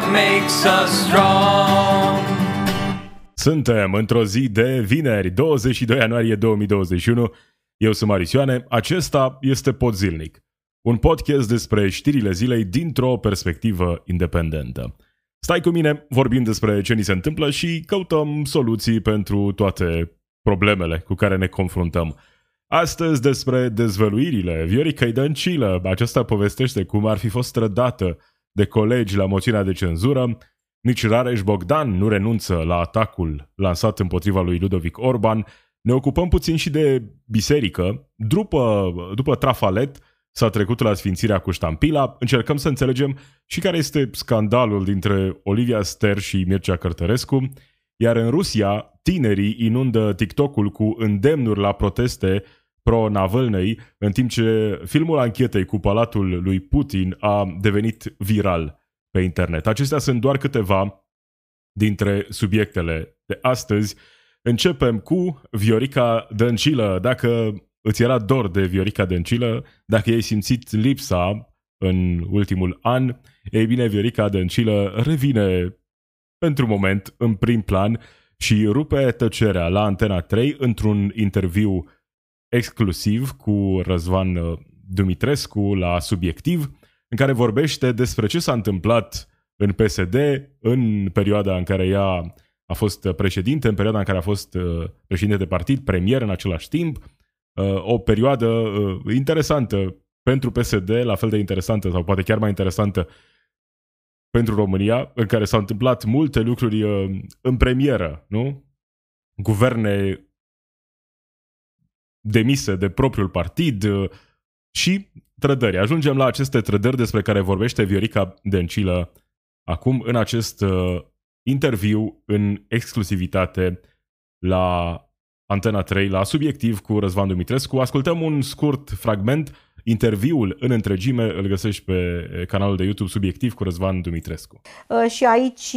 black bloc makes us strong. Suntem într-o zi de vineri, 22 ianuarie 2021. Eu sunt Marisioane, acesta este Pod Zilnic, un podcast despre știrile zilei dintr-o perspectivă independentă. Stai cu mine, vorbim despre ce ni se întâmplă și căutăm soluții pentru toate problemele cu care ne confruntăm. Astăzi despre dezvăluirile Vioricăi Dăncilă. Aceasta povestește cum ar fi fost trădată de colegi la moțiunea de cenzură. Nici Rareș Bogdan nu renunță la atacul lansat împotriva lui Ludovic Orban. Ne ocupăm puțin și de biserică. După, după trafalet s-a trecut la sfințirea cu ștampila. Încercăm să înțelegem și care este scandalul dintre Olivia Ster și Mircea Cărtărescu. Iar în Rusia, tinerii inundă TikTok-ul cu îndemnuri la proteste pro-Navalny, în timp ce filmul anchetei cu palatul lui Putin a devenit viral pe internet. Acestea sunt doar câteva dintre subiectele de astăzi. Începem cu Viorica Dăncilă. Dacă îți era dor de Viorica Dăncilă, dacă ai simțit lipsa în ultimul an, ei bine, Viorica Dăncilă revine pentru moment în prim plan și rupe tăcerea la Antena 3 într-un interviu exclusiv cu Răzvan uh, Dumitrescu la Subiectiv, în care vorbește despre ce s-a întâmplat în PSD în perioada în care ea a fost președinte, în perioada în care a fost uh, președinte de partid, premier în același timp, uh, o perioadă interesantă pentru PSD, la fel de interesantă sau poate chiar mai interesantă pentru România, în care s-au întâmplat multe lucruri în premieră, nu? Guverne demise de propriul partid uh, și trădări. Ajungem la aceste trădări despre care vorbește Viorica Dencilă acum în acest uh, interviu în exclusivitate la Antena 3, la Subiectiv cu Răzvan Dumitrescu. Ascultăm un scurt fragment Interviul în întregime îl găsești pe canalul de YouTube Subiectiv cu Răzvan Dumitrescu. Uh, și aici,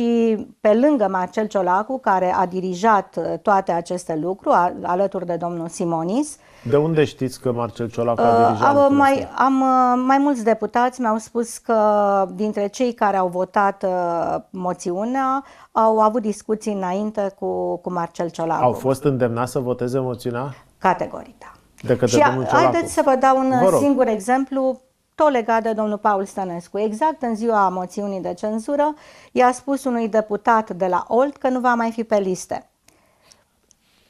pe lângă Marcel Ciolacu, care a dirijat uh, toate aceste lucruri, alături de domnul Simonis, de unde știți că Marcel Ciolacu a uh, dirijat? Uh, mai, am, mai mulți deputați mi-au spus că dintre cei care au votat uh, moțiunea au avut discuții înainte cu, cu Marcel Ciolacu. Au fost îndemnați să voteze moțiunea? Categoric, da. De către și domnul Ciolacu. haideți să vă dau un vă singur exemplu, tot legat de domnul Paul Stănescu. Exact în ziua moțiunii de cenzură, i-a spus unui deputat de la Olt că nu va mai fi pe liste.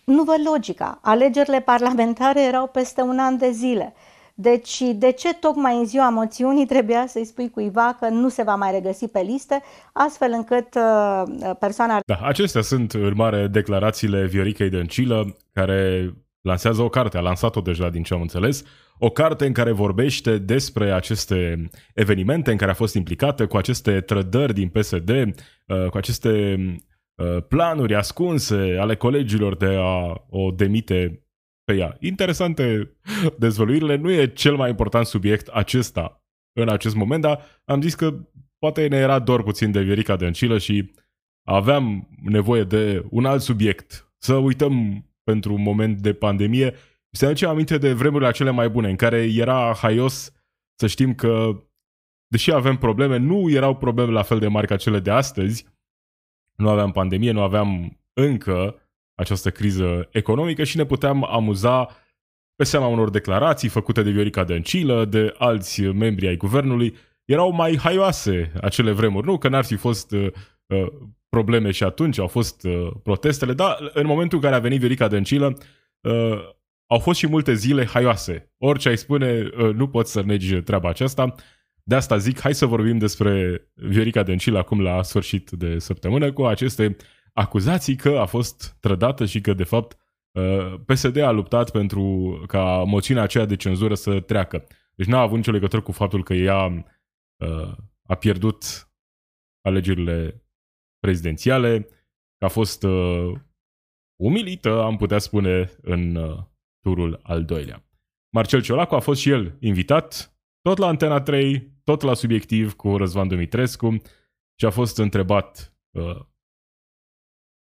Nu văd logica. Alegerile parlamentare erau peste un an de zile. Deci, de ce tocmai în ziua moțiunii trebuia să-i spui cuiva că nu se va mai regăsi pe liste, astfel încât uh, persoana... Da, acestea sunt în mare declarațiile Vioricei Dăncilă, care lansează o carte, a lansat-o deja din ce am înțeles, o carte în care vorbește despre aceste evenimente în care a fost implicată, cu aceste trădări din PSD, uh, cu aceste uh, planuri ascunse ale colegilor de a o demite pe ea. Interesante dezvăluirile, nu e cel mai important subiect acesta în acest moment, dar am zis că poate ne era dor puțin de Viorica Dăncilă și aveam nevoie de un alt subiect. Să uităm pentru un moment de pandemie, se aduce aminte de vremurile cele mai bune, în care era haios să știm că, deși avem probleme, nu erau probleme la fel de mari ca cele de astăzi. Nu aveam pandemie, nu aveam încă această criză economică și ne puteam amuza pe seama unor declarații făcute de Viorica Dăncilă, de alți membri ai guvernului. Erau mai haioase acele vremuri, nu? Că n-ar fi fost uh, uh probleme și atunci, au fost uh, protestele, dar în momentul în care a venit Viorica Dăncilă, uh, au fost și multe zile haioase. Orice ai spune, uh, nu poți să negi treaba aceasta. De asta zic, hai să vorbim despre Viorica Dăncilă acum la sfârșit de săptămână cu aceste acuzații că a fost trădată și că, de fapt, uh, PSD a luptat pentru ca moțiunea aceea de cenzură să treacă. Deci n-a avut nicio legătură cu faptul că ea uh, a pierdut alegerile prezidențiale, că a fost uh, umilită, am putea spune, în uh, turul al doilea. Marcel Ciolacu a fost și el invitat, tot la Antena 3, tot la subiectiv cu Răzvan Dumitrescu și a fost întrebat uh,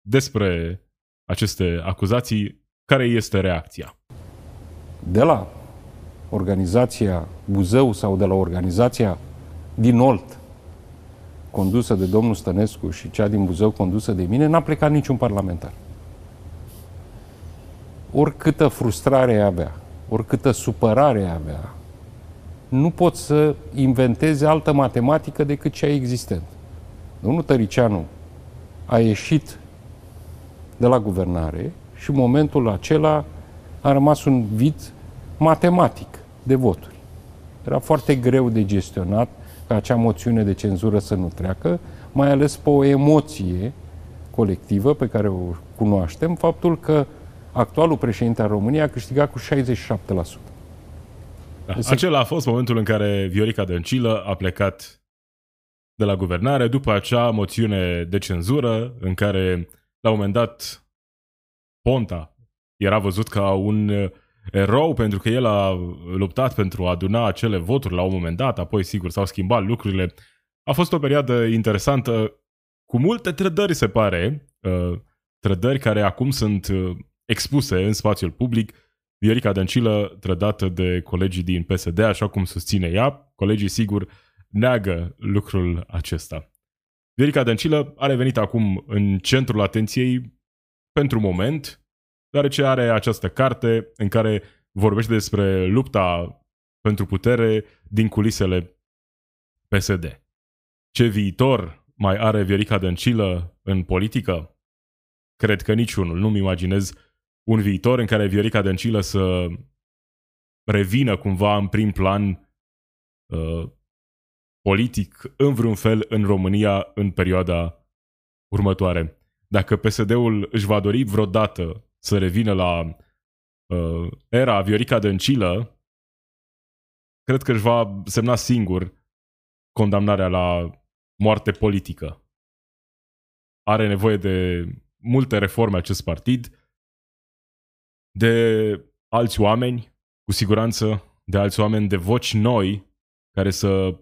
despre aceste acuzații, care este reacția. De la organizația Buzău sau de la organizația din Olt, condusă de domnul Stănescu și cea din Buzău condusă de mine, n-a plecat niciun parlamentar. Oricâtă frustrare avea, oricâtă supărare avea, nu pot să inventeze altă matematică decât cea existent. Domnul Tăricianu a ieșit de la guvernare și în momentul acela a rămas un vid matematic de voturi. Era foarte greu de gestionat ca acea moțiune de cenzură să nu treacă, mai ales pe o emoție colectivă pe care o cunoaștem, faptul că actualul președinte al României a câștigat cu 67%. Da. Acela a fost momentul în care Viorica Dăncilă a plecat de la guvernare după acea moțiune de cenzură în care, la un moment dat, Ponta era văzut ca un erou pentru că el a luptat pentru a aduna acele voturi la un moment dat, apoi sigur s-au schimbat lucrurile. A fost o perioadă interesantă cu multe trădări, se pare, uh, trădări care acum sunt uh, expuse în spațiul public. Viorica Dăncilă trădată de colegii din PSD, așa cum susține ea. Colegii, sigur, neagă lucrul acesta. Viorica Dăncilă a revenit acum în centrul atenției pentru moment, deoarece are această carte în care vorbește despre lupta pentru putere din culisele PSD. Ce viitor mai are Viorica Dăncilă în politică? Cred că niciunul. Nu-mi imaginez un viitor în care Viorica Dăncilă să revină cumva în prim plan uh, politic în vreun fel în România în perioada următoare. Dacă PSD-ul își va dori vreodată să revină la uh, era Viorica Dăncilă, cred că își va semna singur condamnarea la moarte politică. Are nevoie de multe reforme acest partid, de alți oameni, cu siguranță, de alți oameni, de voci noi care să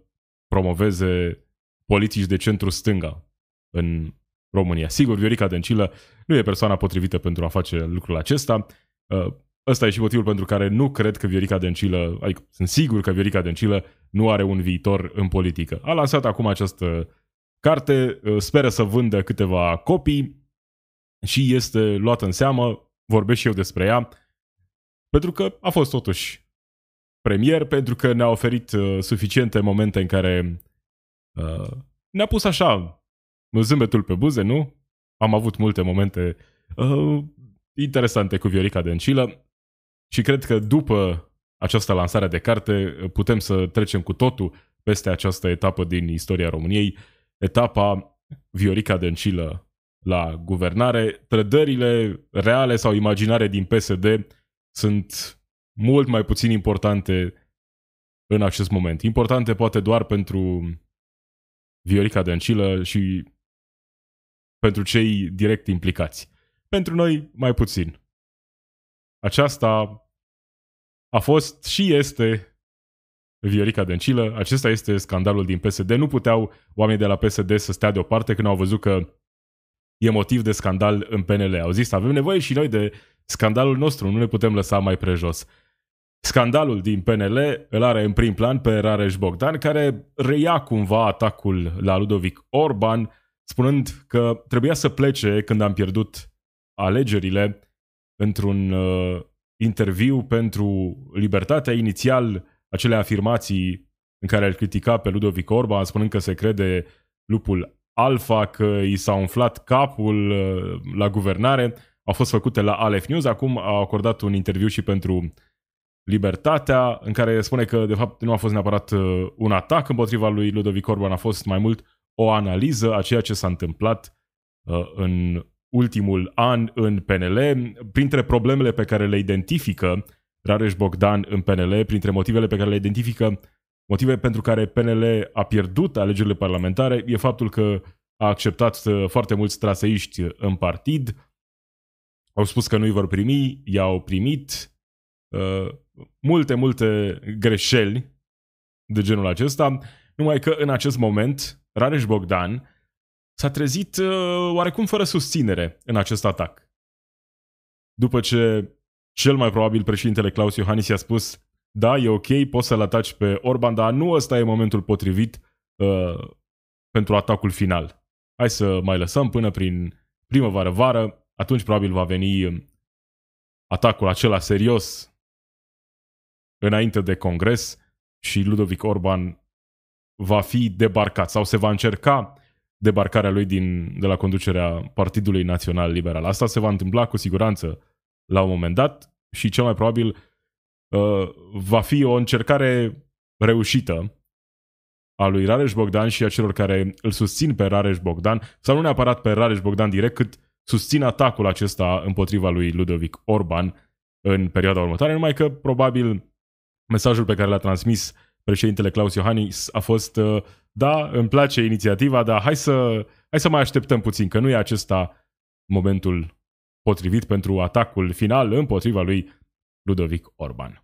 promoveze politici de centru-stânga în România. Sigur, Viorica Dăncilă nu e persoana potrivită pentru a face lucrul acesta. Uh, ăsta e și motivul pentru care nu cred că Viorica Dăncilă, adică sunt sigur că Viorica Dăncilă nu are un viitor în politică. A lansat acum această carte, uh, speră să vândă câteva copii și este luată în seamă, vorbesc și eu despre ea, pentru că a fost totuși premier, pentru că ne-a oferit uh, suficiente momente în care ne-a pus așa zâmbetul pe buze, nu? Am avut multe momente uh, interesante cu Viorica Dăncilă și cred că după această lansare de carte putem să trecem cu totul peste această etapă din istoria României, etapa Viorica Dăncilă la guvernare. Trădările reale sau imaginare din PSD sunt mult mai puțin importante în acest moment. Importante poate doar pentru Viorica Dăncilă și pentru cei direct implicați. Pentru noi, mai puțin. Aceasta a fost și este Viorica Dăncilă. Acesta este scandalul din PSD. Nu puteau oamenii de la PSD să stea deoparte când au văzut că e motiv de scandal în PNL. Au zis, avem nevoie și noi de scandalul nostru, nu ne putem lăsa mai prejos. Scandalul din PNL îl are în prim plan pe Rareș Bogdan, care reia cumva atacul la Ludovic Orban, spunând că trebuia să plece când am pierdut alegerile într-un uh, interviu pentru Libertatea. Inițial, acele afirmații în care îl critica pe Ludovic Orban, spunând că se crede lupul alfa, că i s-a umflat capul uh, la guvernare, au fost făcute la Alef News. Acum a acordat un interviu și pentru Libertatea, în care spune că, de fapt, nu a fost neapărat uh, un atac împotriva lui Ludovic Orban, a fost mai mult o analiză a ceea ce s-a întâmplat uh, în ultimul an în PNL, printre problemele pe care le identifică Rareș Bogdan în PNL, printre motivele pe care le identifică motive pentru care PNL a pierdut alegerile parlamentare, e faptul că a acceptat uh, foarte mulți traseiști în partid, au spus că nu-i vor primi, i-au primit, uh, multe, multe greșeli de genul acesta, numai că în acest moment Rareș Bogdan s-a trezit uh, oarecum fără susținere în acest atac. După ce cel mai probabil președintele Claus Iohannis i-a spus da, e ok, poți să-l ataci pe Orban, dar nu ăsta e momentul potrivit uh, pentru atacul final. Hai să mai lăsăm până prin primăvară-vară, atunci probabil va veni um, atacul acela serios înainte de congres și Ludovic Orban va fi debarcat sau se va încerca debarcarea lui din, de la conducerea Partidului Național Liberal. Asta se va întâmpla cu siguranță la un moment dat și cel mai probabil uh, va fi o încercare reușită a lui Rareș Bogdan și a celor care îl susțin pe Rareș Bogdan, sau nu neapărat pe Rareș Bogdan direct, cât susțin atacul acesta împotriva lui Ludovic Orban în perioada următoare, numai că probabil mesajul pe care l-a transmis președintele Claus Iohannis a fost uh, da, îmi place inițiativa, dar hai să, hai să mai așteptăm puțin, că nu e acesta momentul potrivit pentru atacul final împotriva lui Ludovic Orban.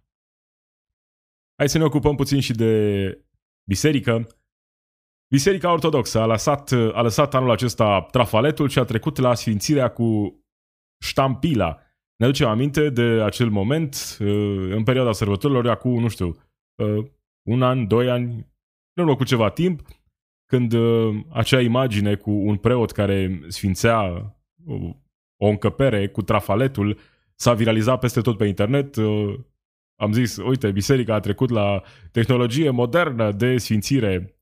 Hai să ne ocupăm puțin și de biserică. Biserica Ortodoxă a lăsat, a lăsat anul acesta trafaletul și a trecut la sfințirea cu ștampila. Ne aducem aminte de acel moment uh, în perioada sărbătorilor, acum, nu știu, uh, un an, doi ani, în urmă cu ceva timp, când uh, acea imagine cu un preot care sfințea o încăpere cu trafaletul s-a viralizat peste tot pe internet. Am zis, uite, biserica a trecut la tehnologie modernă de sfințire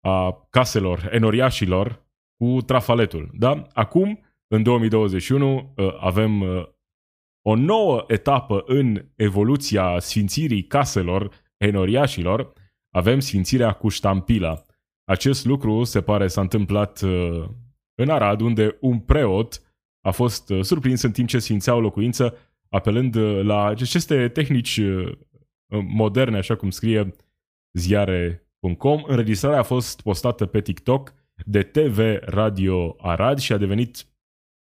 a caselor enoriașilor cu trafaletul. Da? Acum, în 2021, avem o nouă etapă în evoluția sfințirii caselor enoriașilor, avem sfințirea cu ștampila. Acest lucru se pare s-a întâmplat uh, în Arad, unde un preot a fost uh, surprins în timp ce sfințea o locuință, apelând uh, la aceste tehnici moderne, așa cum scrie ziare.com. Înregistrarea a fost postată pe TikTok de TV Radio Arad și a devenit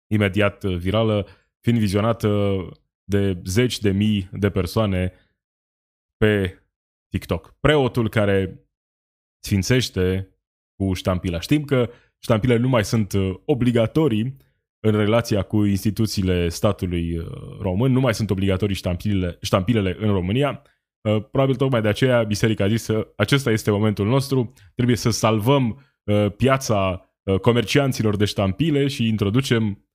imediat virală, fiind vizionată de zeci de mii de persoane pe TikTok. Preotul care sfințește cu ștampila. Știm că ștampilele nu mai sunt uh, obligatorii în relația cu instituțiile statului uh, român, nu mai sunt obligatorii ștampilele, ștampilele în România. Uh, probabil tocmai de aceea biserica a zis că acesta este momentul nostru, trebuie să salvăm piața comercianților de ștampile și introducem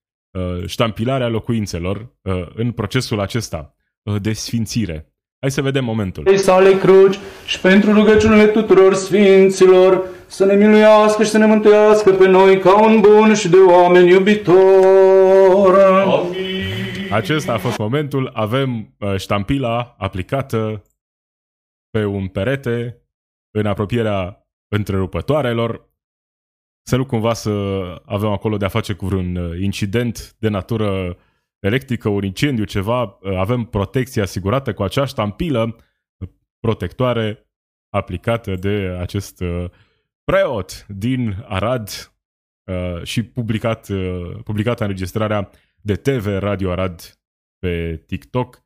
ștampilarea locuințelor în procesul acesta de sfințire. Hai să vedem momentul. Sale cruci și pentru rugăciunile tuturor sfinților să ne miluiască și să ne mântuiască pe noi ca un bun și de oameni iubitor. Amin. Acesta a fost momentul. Avem uh, ștampila aplicată pe un perete în apropierea întrerupătoarelor. Să nu cumva să avem acolo de a face cu vreun uh, incident de natură electrică, un incendiu, ceva, uh, avem protecție asigurată cu acea ștampilă protectoare aplicată de acest uh, preot din Arad uh, și publicat, publicată înregistrarea de TV Radio Arad pe TikTok.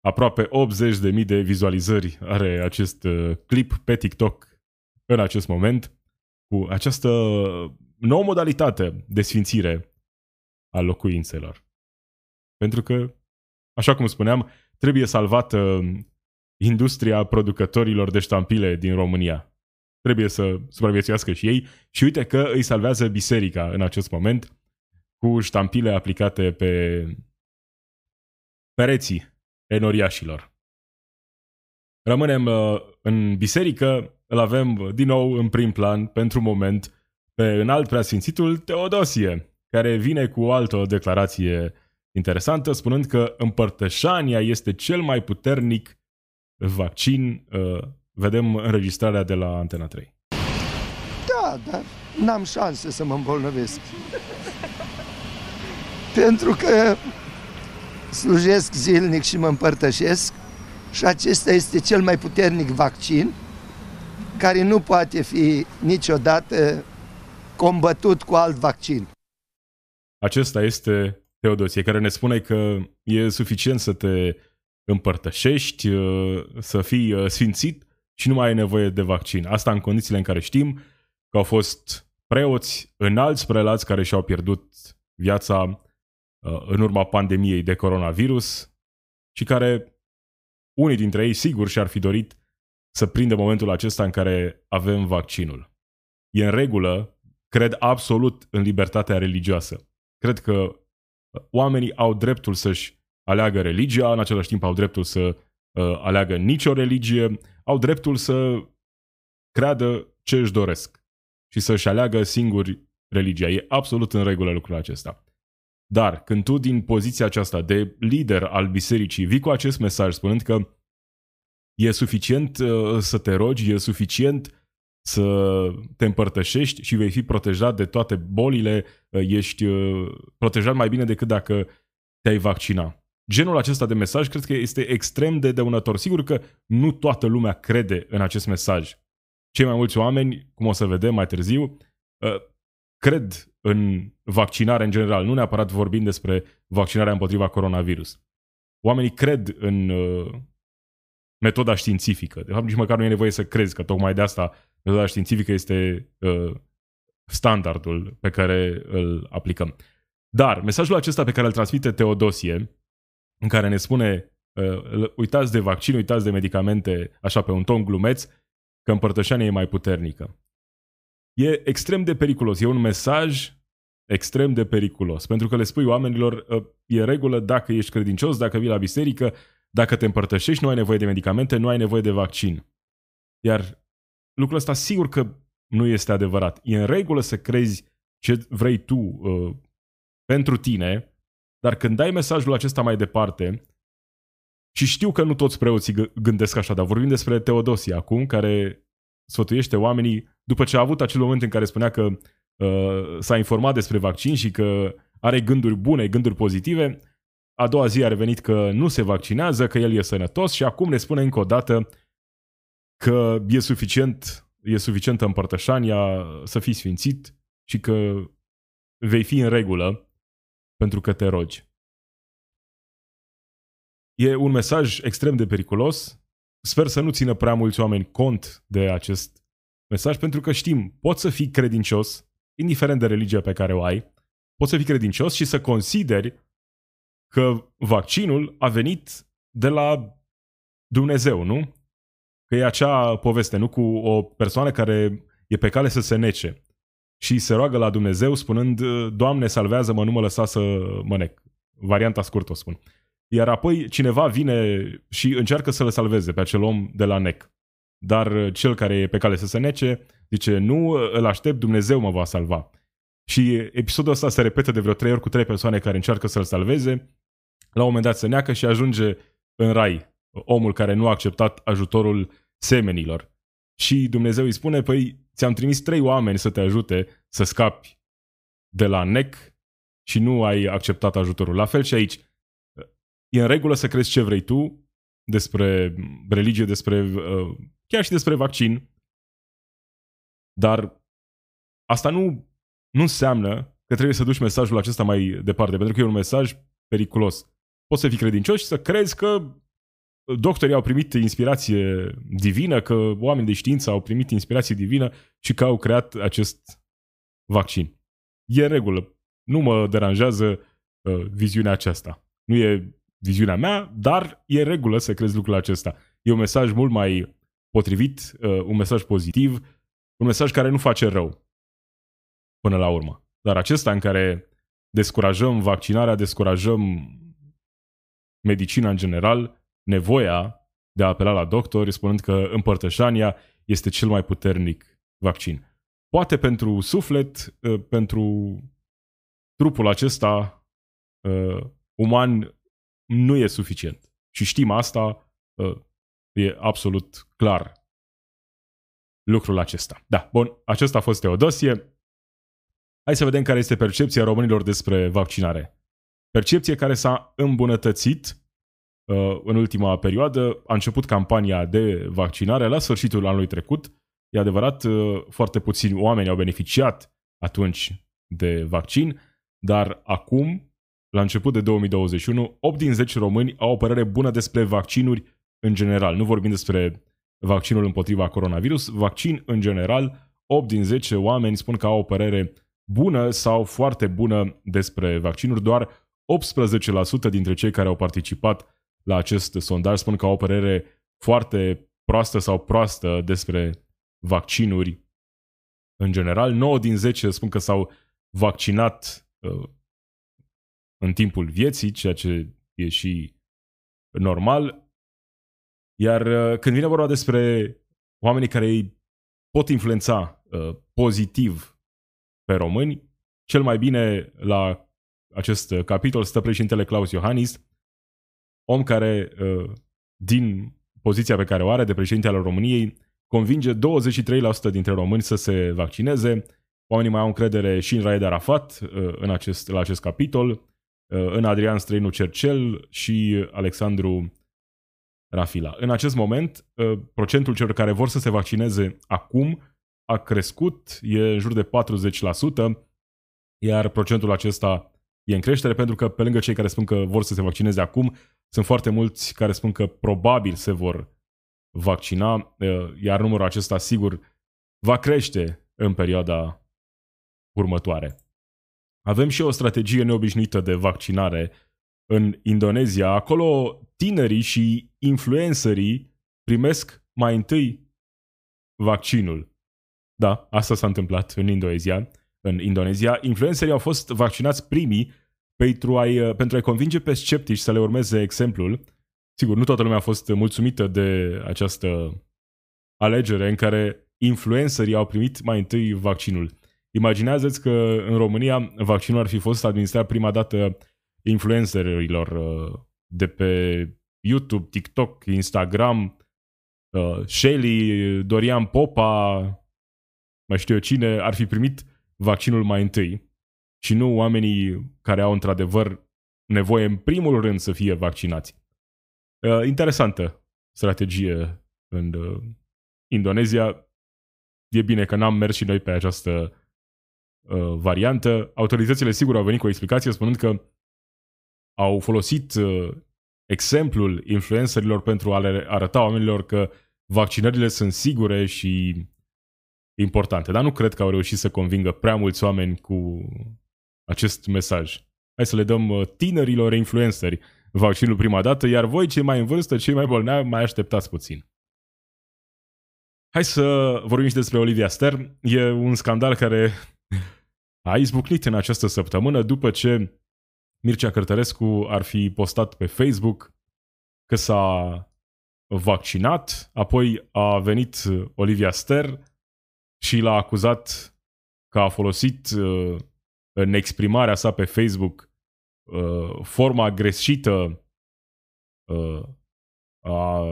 Aproape 80.000 de vizualizări are acest clip pe TikTok în acest moment cu această nouă modalitate de sfințire a locuințelor. Pentru că, așa cum spuneam, trebuie salvată industria producătorilor de ștampile din România. Trebuie să supraviețuiască și ei și uite că îi salvează biserica în acest moment cu ștampile aplicate pe pereții enoriașilor. Rămânem uh, în biserică, îl avem din nou în prim plan pentru moment pe înalt preasfințitul Teodosie, care vine cu o altă declarație interesantă, spunând că împărtășania este cel mai puternic vaccin. Uh, vedem înregistrarea de la Antena 3. Da, dar n-am șanse să mă îmbolnăvesc. Pentru că slujesc zilnic și mă împărtășesc și acesta este cel mai puternic vaccin care nu poate fi niciodată combătut cu alt vaccin. Acesta este Teodosie, care ne spune că e suficient să te împărtășești, uh, să fii uh, sfințit și nu mai ai nevoie de vaccin. Asta în condițiile în care știm că au fost preoți înalți prelați care și-au pierdut viața uh, în urma pandemiei de coronavirus și care unii dintre ei sigur și-ar fi dorit să prindă momentul acesta în care avem vaccinul. E în regulă, cred absolut în libertatea religioasă. Cred că oamenii au dreptul să-și aleagă religia, în același timp au dreptul să uh, aleagă nicio religie, au dreptul să creadă ce își doresc și să-și aleagă singuri religia. E absolut în regulă lucrul acesta. Dar când tu din poziția aceasta de lider al bisericii vii cu acest mesaj spunând că e suficient uh, să te rogi, e suficient să te împărtășești și vei fi protejat de toate bolile, uh, ești uh, protejat mai bine decât dacă te-ai vaccina. Genul acesta de mesaj cred că este extrem de dăunător. Sigur că nu toată lumea crede în acest mesaj. Cei mai mulți oameni, cum o să vedem mai târziu, uh, cred în vaccinare în general, nu neapărat vorbind despre vaccinarea împotriva coronavirus. Oamenii cred în metoda științifică. De fapt, nici măcar nu e nevoie să crezi că tocmai de asta metoda științifică este uh, standardul pe care îl aplicăm. Dar mesajul acesta pe care îl transmite Teodosie, în care ne spune uh, uitați de vaccin, uitați de medicamente, așa pe un ton glumeț, că împărtășania e mai puternică. E extrem de periculos. E un mesaj extrem de periculos. Pentru că le spui oamenilor, uh, e regulă dacă ești credincios, dacă vii la biserică, dacă te împărtășești, nu ai nevoie de medicamente, nu ai nevoie de vaccin. Iar lucrul ăsta sigur că nu este adevărat. E în regulă să crezi ce vrei tu uh, pentru tine, dar când dai mesajul acesta mai departe, și știu că nu toți preoții gândesc așa, dar vorbim despre Teodosie acum, care sfătuiește oamenii după ce a avut acel moment în care spunea că uh, s-a informat despre vaccin și că are gânduri bune, gânduri pozitive, a doua zi a revenit că nu se vaccinează, că el e sănătos și acum ne spune încă o dată că e suficient, e suficientă împărtășania să fii sfințit și că vei fi în regulă pentru că te rogi. E un mesaj extrem de periculos. Sper să nu țină prea mulți oameni cont de acest mesaj, pentru că știm, poți să fii credincios, indiferent de religia pe care o ai, poți să fii credincios și să consideri că vaccinul a venit de la Dumnezeu, nu? Că e acea poveste, nu? Cu o persoană care e pe cale să se nece și se roagă la Dumnezeu spunând, Doamne, salvează-mă, nu mă lăsa să mă nec. Varianta scurtă o spun. Iar apoi cineva vine și încearcă să-l salveze pe acel om de la nec. Dar cel care e pe cale să se nece zice, nu, îl aștept, Dumnezeu mă va salva. Și episodul ăsta se repetă de vreo trei ori cu trei persoane care încearcă să-l salveze. La un moment dat se neacă și ajunge în rai omul care nu a acceptat ajutorul semenilor. Și Dumnezeu îi spune, păi ți-am trimis trei oameni să te ajute să scapi de la nec și nu ai acceptat ajutorul. La fel și aici. E în regulă să crezi ce vrei tu despre religie, despre uh, chiar și despre vaccin, dar asta nu nu înseamnă că trebuie să duci mesajul acesta mai departe, pentru că e un mesaj periculos. Poți să fii credincios și să crezi că doctorii au primit inspirație divină, că oameni de știință au primit inspirație divină și că au creat acest vaccin. E în regulă. Nu mă deranjează uh, viziunea aceasta. Nu e viziunea mea, dar e în regulă să crezi lucrul acesta. E un mesaj mult mai potrivit, uh, un mesaj pozitiv, un mesaj care nu face rău până la urmă. Dar acesta în care descurajăm vaccinarea, descurajăm medicina în general, nevoia de a apela la doctor, spunând că împărtășania este cel mai puternic vaccin. Poate pentru suflet, ă, pentru trupul acesta uh, uman nu e suficient. Și știm asta, uh, e absolut clar lucrul acesta. Da, bun, acesta a fost Teodosie. Hai să vedem care este percepția românilor despre vaccinare. Percepție care s-a îmbunătățit uh, în ultima perioadă. A început campania de vaccinare la sfârșitul anului trecut. E adevărat, uh, foarte puțini oameni au beneficiat atunci de vaccin, dar acum, la început de 2021, 8 din 10 români au o părere bună despre vaccinuri în general. Nu vorbim despre vaccinul împotriva coronavirus, vaccin în general, 8 din 10 oameni spun că au o părere bună sau foarte bună despre vaccinuri. Doar 18% dintre cei care au participat la acest sondaj spun că au o părere foarte proastă sau proastă despre vaccinuri în general. 9 din 10 spun că s-au vaccinat uh, în timpul vieții, ceea ce e și normal. Iar uh, când vine vorba despre oamenii care îi pot influența uh, pozitiv pe români, cel mai bine la acest capitol stă președintele Claus Iohannis, om care, uh, din poziția pe care o are de președinte al României, convinge 23% dintre români să se vaccineze. Oamenii mai au încredere și în Raed Arafat uh, în acest, la acest capitol, uh, în Adrian Străinu Cercel și Alexandru Rafila. În acest moment, procentul celor care vor să se vaccineze acum a crescut, e în jur de 40%, iar procentul acesta e în creștere pentru că pe lângă cei care spun că vor să se vaccineze acum, sunt foarte mulți care spun că probabil se vor vaccina, iar numărul acesta sigur va crește în perioada următoare. Avem și o strategie neobișnuită de vaccinare în Indonezia. Acolo tinerii și influencerii primesc mai întâi vaccinul. Da, asta s-a întâmplat în Indonezia. În Indonezia, influencerii au fost vaccinați primii pentru a-i, pentru a-i convinge pe sceptici să le urmeze exemplul. Sigur, nu toată lumea a fost mulțumită de această alegere în care influencerii au primit mai întâi vaccinul. Imaginează-ți că în România vaccinul ar fi fost administrat prima dată influencerilor uh, de pe YouTube, TikTok, Instagram, uh, Shelly, Dorian Popa, mai știu eu cine, ar fi primit vaccinul mai întâi și nu oamenii care au într-adevăr nevoie în primul rând să fie vaccinați. Uh, interesantă strategie în uh, Indonezia. E bine că n-am mers și noi pe această uh, variantă. Autoritățile sigur au venit cu o explicație spunând că au folosit uh, exemplul influencerilor pentru a le arăta oamenilor că vaccinările sunt sigure și importante. Dar nu cred că au reușit să convingă prea mulți oameni cu acest mesaj. Hai să le dăm uh, tinerilor influenceri vaccinul prima dată, iar voi, cei mai în vârstă, cei mai bolnavi, mai așteptați puțin. Hai să vorbim și despre Olivia Stern. E un scandal care a izbucnit în această săptămână după ce Mircea Cărtărescu ar fi postat pe Facebook că s-a vaccinat, apoi a venit Olivia Stern și l-a acuzat că a folosit uh, în exprimarea sa pe Facebook uh, forma greșită uh, a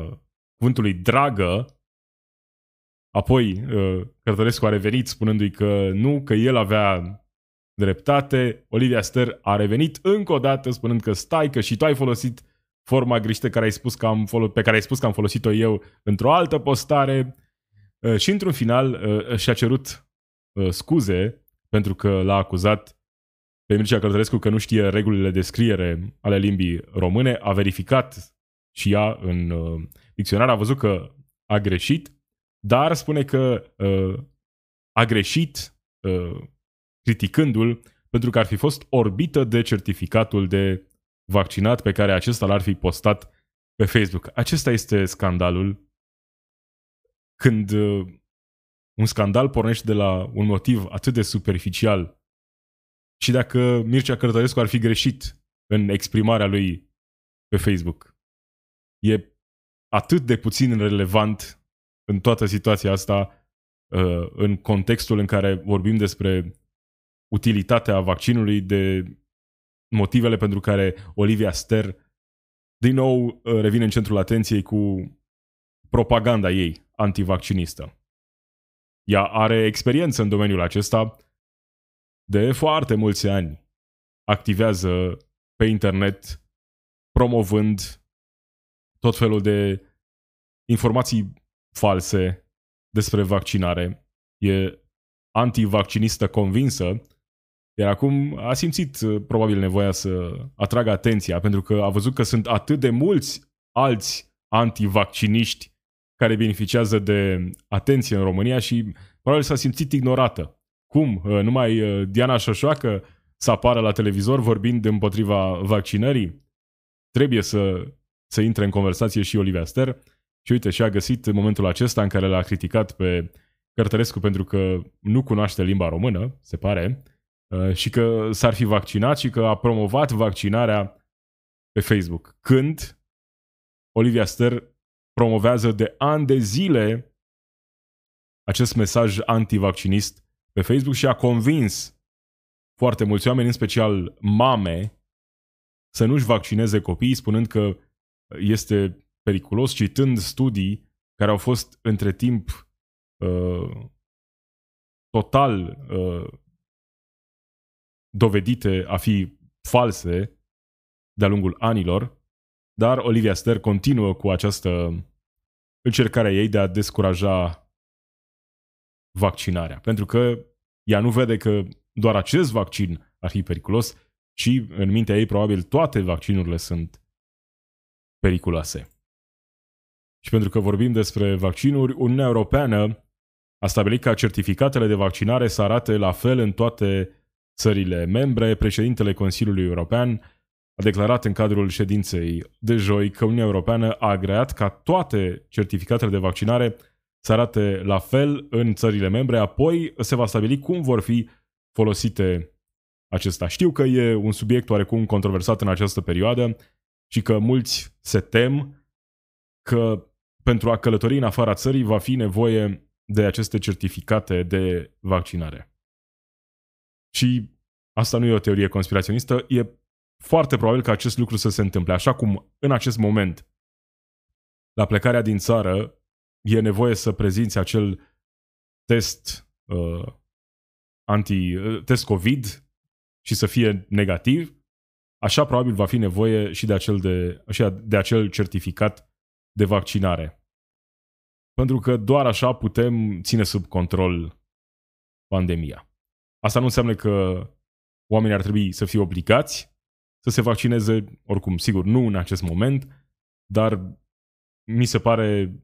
cuvântului dragă, apoi Cărtărescu a revenit spunându-i că nu, că el avea dreptate, Olivia Ster a revenit încă o dată spunând că stai, că și tu ai folosit forma greșită care ai spus că am folo- pe care ai spus că am folosit-o eu într-o altă postare. Și într-un final și-a cerut scuze pentru că l-a acuzat pe Mircea Călătărescu că nu știe regulile de scriere ale limbii române, a verificat și ea în uh, dicționar, a văzut că a greșit, dar spune că uh, a greșit uh, criticându-l pentru că ar fi fost orbită de certificatul de vaccinat pe care acesta l-ar fi postat pe Facebook. Acesta este scandalul când uh, un scandal pornește de la un motiv atât de superficial și dacă Mircea Cărtărescu ar fi greșit în exprimarea lui pe Facebook. E atât de puțin relevant în toată situația asta, uh, în contextul în care vorbim despre utilitatea vaccinului, de motivele pentru care Olivia Ster din nou uh, revine în centrul atenției cu propaganda ei antivaccinistă. Ea are experiență în domeniul acesta, de foarte mulți ani activează pe internet promovând tot felul de informații false despre vaccinare. E antivaccinistă convinsă, iar acum a simțit uh, probabil nevoia să atragă atenția, pentru că a văzut că sunt atât de mulți alți antivacciniști care beneficiază de atenție în România și probabil s-a simțit ignorată. Cum? Uh, numai uh, Diana Șoșoacă să apară la televizor vorbind împotriva vaccinării? Trebuie să, să intre în conversație și Olivia Ster. Și uite, și-a găsit momentul acesta în care l-a criticat pe Cărtărescu pentru că nu cunoaște limba română, se pare, uh, și că s-ar fi vaccinat și că a promovat vaccinarea pe Facebook. Când Olivia Ster promovează de ani de zile acest mesaj antivaccinist pe Facebook și a convins foarte mulți oameni, în special mame, să nu-și vaccineze copiii, spunând că este periculos, citând studii care au fost între timp uh, total uh, dovedite a fi false de-a lungul anilor, dar Olivia Ster continuă cu această încercare a ei de a descuraja vaccinarea. Pentru că ea nu vede că doar acest vaccin ar fi periculos, ci în mintea ei probabil toate vaccinurile sunt periculoase. Și pentru că vorbim despre vaccinuri, Uniunea Europeană a stabilit ca certificatele de vaccinare să arate la fel în toate țările membre. Președintele Consiliului European a declarat în cadrul ședinței de joi că Uniunea Europeană a agreat ca toate certificatele de vaccinare să arate la fel în țările membre, apoi se va stabili cum vor fi folosite acesta. Știu că e un subiect oarecum controversat în această perioadă și că mulți se tem că pentru a călători în afara țării va fi nevoie de aceste certificate de vaccinare. Și asta nu e o teorie conspiraționistă, e foarte probabil că acest lucru să se întâmple. Așa cum în acest moment, la plecarea din țară, e nevoie să prezinți acel test uh, anti, uh, test COVID și să fie negativ, așa probabil va fi nevoie și de acel, de, și de acel certificat de vaccinare. Pentru că doar așa putem ține sub control pandemia. Asta nu înseamnă că oamenii ar trebui să fie obligați să se vaccineze, oricum, sigur, nu în acest moment, dar mi se pare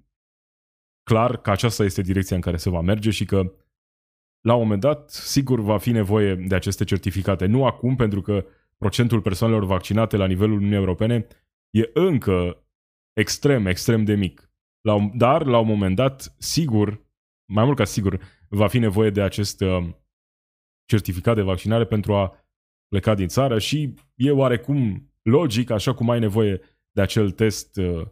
clar că aceasta este direcția în care se va merge și că la un moment dat, sigur, va fi nevoie de aceste certificate. Nu acum, pentru că procentul persoanelor vaccinate la nivelul Uniunii Europene e încă extrem, extrem de mic. La un, dar, la un moment dat, sigur, mai mult ca sigur, va fi nevoie de acest uh, certificat de vaccinare pentru a pleca din țară și e oarecum logic, așa cum ai nevoie de acel test uh,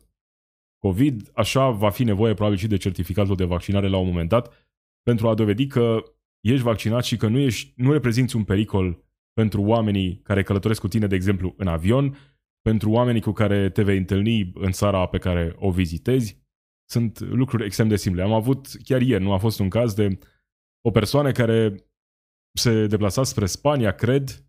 COVID, așa va fi nevoie probabil și de certificatul de vaccinare la un moment dat pentru a dovedi că ești vaccinat și că nu, ești, nu reprezinți un pericol pentru oamenii care călătoresc cu tine, de exemplu, în avion, pentru oamenii cu care te vei întâlni în țara pe care o vizitezi. Sunt lucruri extrem de simple. Am avut, chiar ieri, nu a fost un caz de o persoană care se deplasa spre Spania, cred,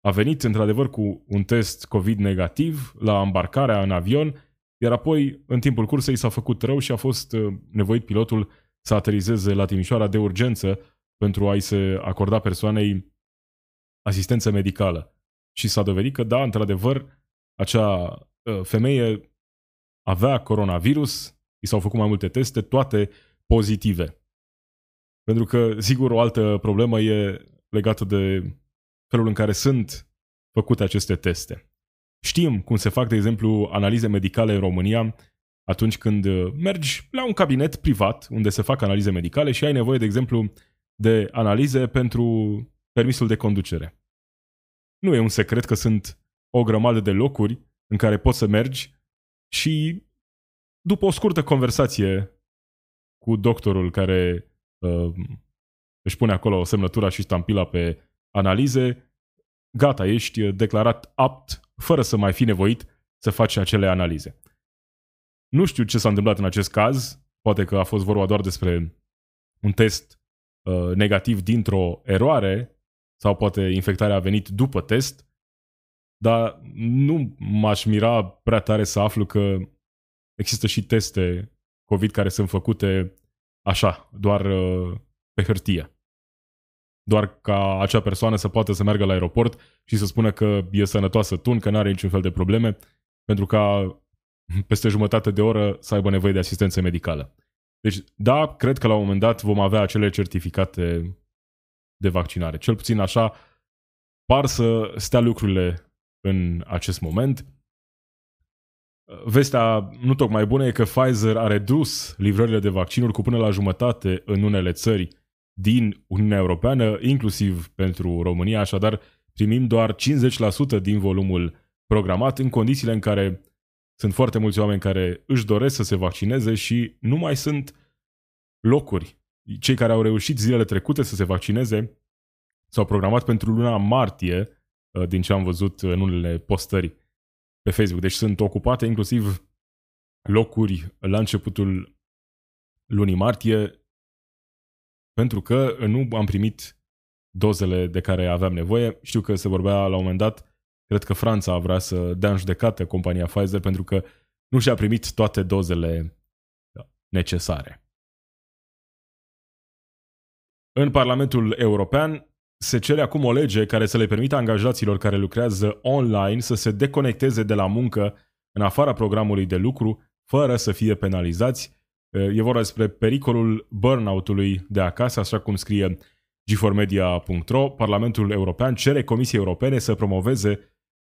a venit într-adevăr cu un test COVID negativ la îmbarcarea în avion, iar apoi, în timpul cursei, s-a făcut rău și a fost uh, nevoit pilotul să aterizeze la Timișoara de urgență pentru a-i se acorda persoanei asistență medicală. Și s-a dovedit că, da, într-adevăr, acea uh, femeie avea coronavirus, i s-au făcut mai multe teste, toate pozitive. Pentru că, sigur, o altă problemă e legată de felul în care sunt făcute aceste teste. Știm cum se fac, de exemplu, analize medicale în România atunci când uh, mergi la un cabinet privat unde se fac analize medicale și ai nevoie, de exemplu, de analize pentru permisul de conducere. Nu e un secret că sunt o grămadă de locuri în care poți să mergi și după o scurtă conversație cu doctorul care uh, își pune acolo semnătura și stampila pe analize, gata, ești declarat apt, fără să mai fi nevoit să faci acele analize. Nu știu ce s-a întâmplat în acest caz, poate că a fost vorba doar despre un test uh, negativ dintr-o eroare, sau poate infectarea a venit după test, dar nu m-aș mira prea tare să aflu că există și teste COVID care sunt făcute așa, doar uh, pe hârtie. Doar ca acea persoană să poată să meargă la aeroport și să spună că e sănătoasă tun, că nu are niciun fel de probleme, pentru ca peste jumătate de oră să aibă nevoie de asistență medicală. Deci, da, cred că la un moment dat vom avea acele certificate de vaccinare. Cel puțin așa par să stea lucrurile în acest moment. Vestea nu tocmai bună e că Pfizer a redus livrările de vaccinuri cu până la jumătate în unele țări din Uniunea Europeană, inclusiv pentru România, așadar primim doar 50% din volumul programat în condițiile în care sunt foarte mulți oameni care își doresc să se vaccineze și nu mai sunt locuri. Cei care au reușit zilele trecute să se vaccineze s-au programat pentru luna martie, uh, din ce am văzut în unele postări pe Facebook. Deci sunt ocupate inclusiv locuri la începutul lunii martie pentru că nu am primit dozele de care aveam nevoie. Știu că se vorbea la un moment dat, cred că Franța vrea să dea în judecată compania Pfizer pentru că nu și-a primit toate dozele necesare. În Parlamentul European se cere acum o lege care să le permită angajaților care lucrează online să se deconecteze de la muncă în afara programului de lucru, fără să fie penalizați. E vorba despre pericolul burnout-ului de acasă, așa cum scrie g4media.ro. Parlamentul European cere Comisiei Europene să promoveze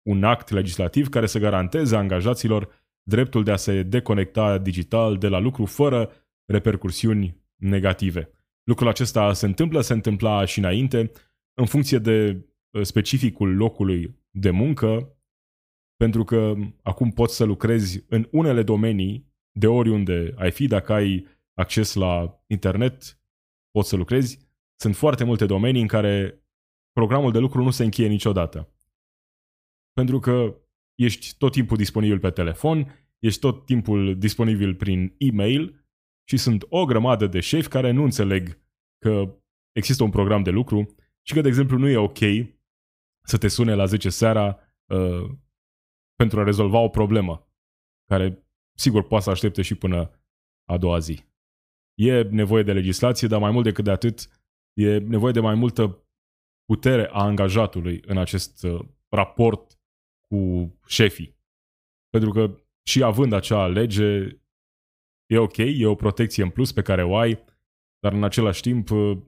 un act legislativ care să garanteze angajaților dreptul de a se deconecta digital de la lucru fără repercursiuni negative. Lucrul acesta se întâmplă, se întâmpla și înainte, în funcție de uh, specificul locului de muncă, pentru că acum poți să lucrezi în unele domenii de oriunde ai fi, dacă ai acces la internet, poți să lucrezi. Sunt foarte multe domenii în care programul de lucru nu se încheie niciodată. Pentru că ești tot timpul disponibil pe telefon, ești tot timpul disponibil prin e-mail și sunt o grămadă de șefi care nu înțeleg că există un program de lucru și că, de exemplu, nu e ok să te sune la 10 seara uh, pentru a rezolva o problemă care, sigur, poate să aștepte și până a doua zi. E nevoie de legislație, dar mai mult decât de atât, e nevoie de mai multă putere a angajatului în acest uh, raport cu șefii. Pentru că și având acea lege, e ok, e o protecție în plus pe care o ai, dar în același timp uh,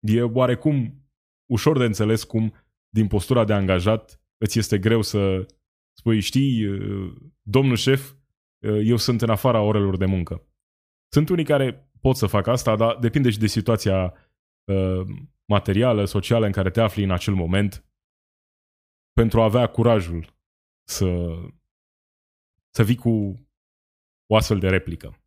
e oarecum ușor de înțeles cum din postura de angajat îți este greu să spui, știi, uh, domnul șef, uh, eu sunt în afara orelor de muncă. Sunt unii care pot să facă asta, dar depinde și de situația materială, socială în care te afli în acel moment pentru a avea curajul să, să vii cu o astfel de replică.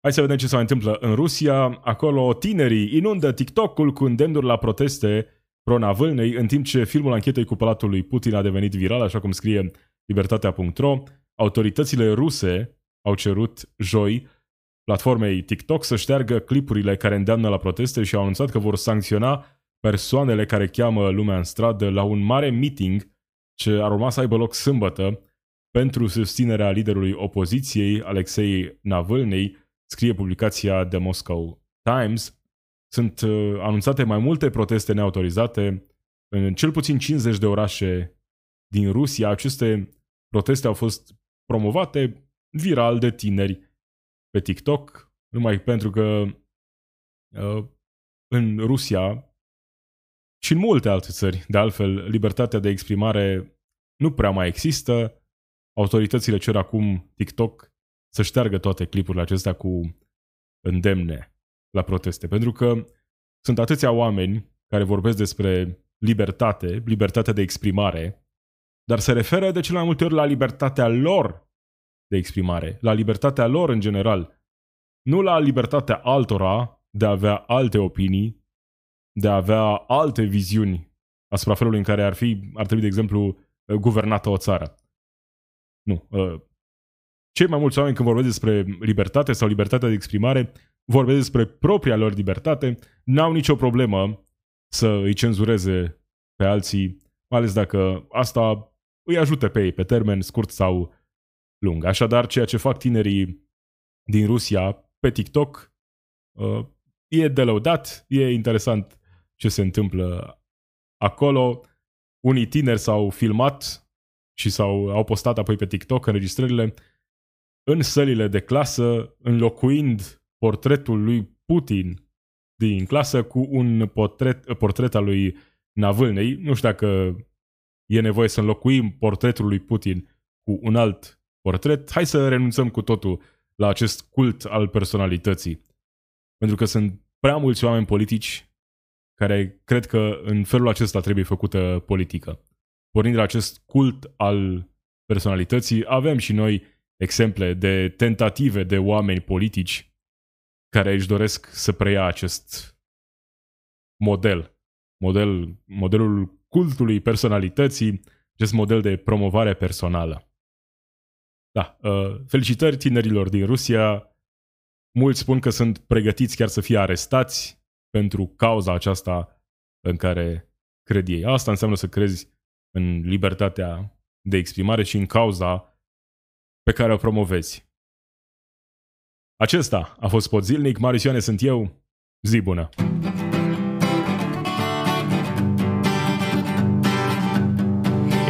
Hai să vedem ce se mai întâmplă în Rusia. Acolo tinerii inundă TikTok-ul cu îndemnuri la proteste pro-Navâlnei, în timp ce filmul anchetei cu Palatul lui Putin a devenit viral, așa cum scrie libertatea.ro. Autoritățile ruse au cerut joi platformei TikTok să șteargă clipurile care îndeamnă la proteste și au anunțat că vor sancționa persoanele care cheamă lumea în stradă la un mare meeting ce ar urma să aibă loc sâmbătă pentru susținerea liderului opoziției, Alexei Navalny, scrie publicația The Moscow Times, sunt uh, anunțate mai multe proteste neautorizate în cel puțin 50 de orașe din Rusia. Aceste proteste au fost promovate viral de tineri pe TikTok, numai pentru că uh, în Rusia și în multe alte țări, de altfel, libertatea de exprimare nu prea mai există. Autoritățile cer acum TikTok să șteargă toate clipurile acestea cu îndemne la proteste. Pentru că sunt atâția oameni care vorbesc despre libertate, libertatea de exprimare, dar se referă de cele mai multe ori la libertatea lor de exprimare, la libertatea lor în general, nu la libertatea altora de a avea alte opinii, de a avea alte viziuni asupra felului în care ar fi, ar trebui, de exemplu, guvernată o țară. Nu. Uh, cei mai mulți oameni când vorbesc despre libertate sau libertatea de exprimare, vorbesc despre propria lor libertate, n-au nicio problemă să îi cenzureze pe alții, mai ales dacă asta îi ajută pe ei pe termen scurt sau lung. Așadar, ceea ce fac tinerii din Rusia pe TikTok uh, e de lăudat, e interesant ce se întâmplă acolo. Unii tineri s-au filmat și s-au, au postat apoi pe TikTok înregistrările în sălile de clasă, înlocuind portretul lui Putin din clasă cu un portret, portret al lui Navâlnei. Nu știu dacă e nevoie să înlocuim portretul lui Putin cu un alt portret. Hai să renunțăm cu totul la acest cult al personalității. Pentru că sunt prea mulți oameni politici care cred că în felul acesta trebuie făcută politică. Pornind de la acest cult al personalității, avem și noi exemple de tentative de oameni politici care își doresc să preia acest model, model modelul cultului personalității, acest model de promovare personală. Da, uh, felicitări tinerilor din Rusia. Mulți spun că sunt pregătiți chiar să fie arestați pentru cauza aceasta în care cred ei. Asta înseamnă să crezi în libertatea de exprimare și în cauza pe care o promovezi. Acesta a fost Pod Zilnic, Marisioane sunt eu, zi bună!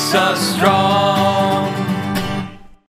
makes us strong.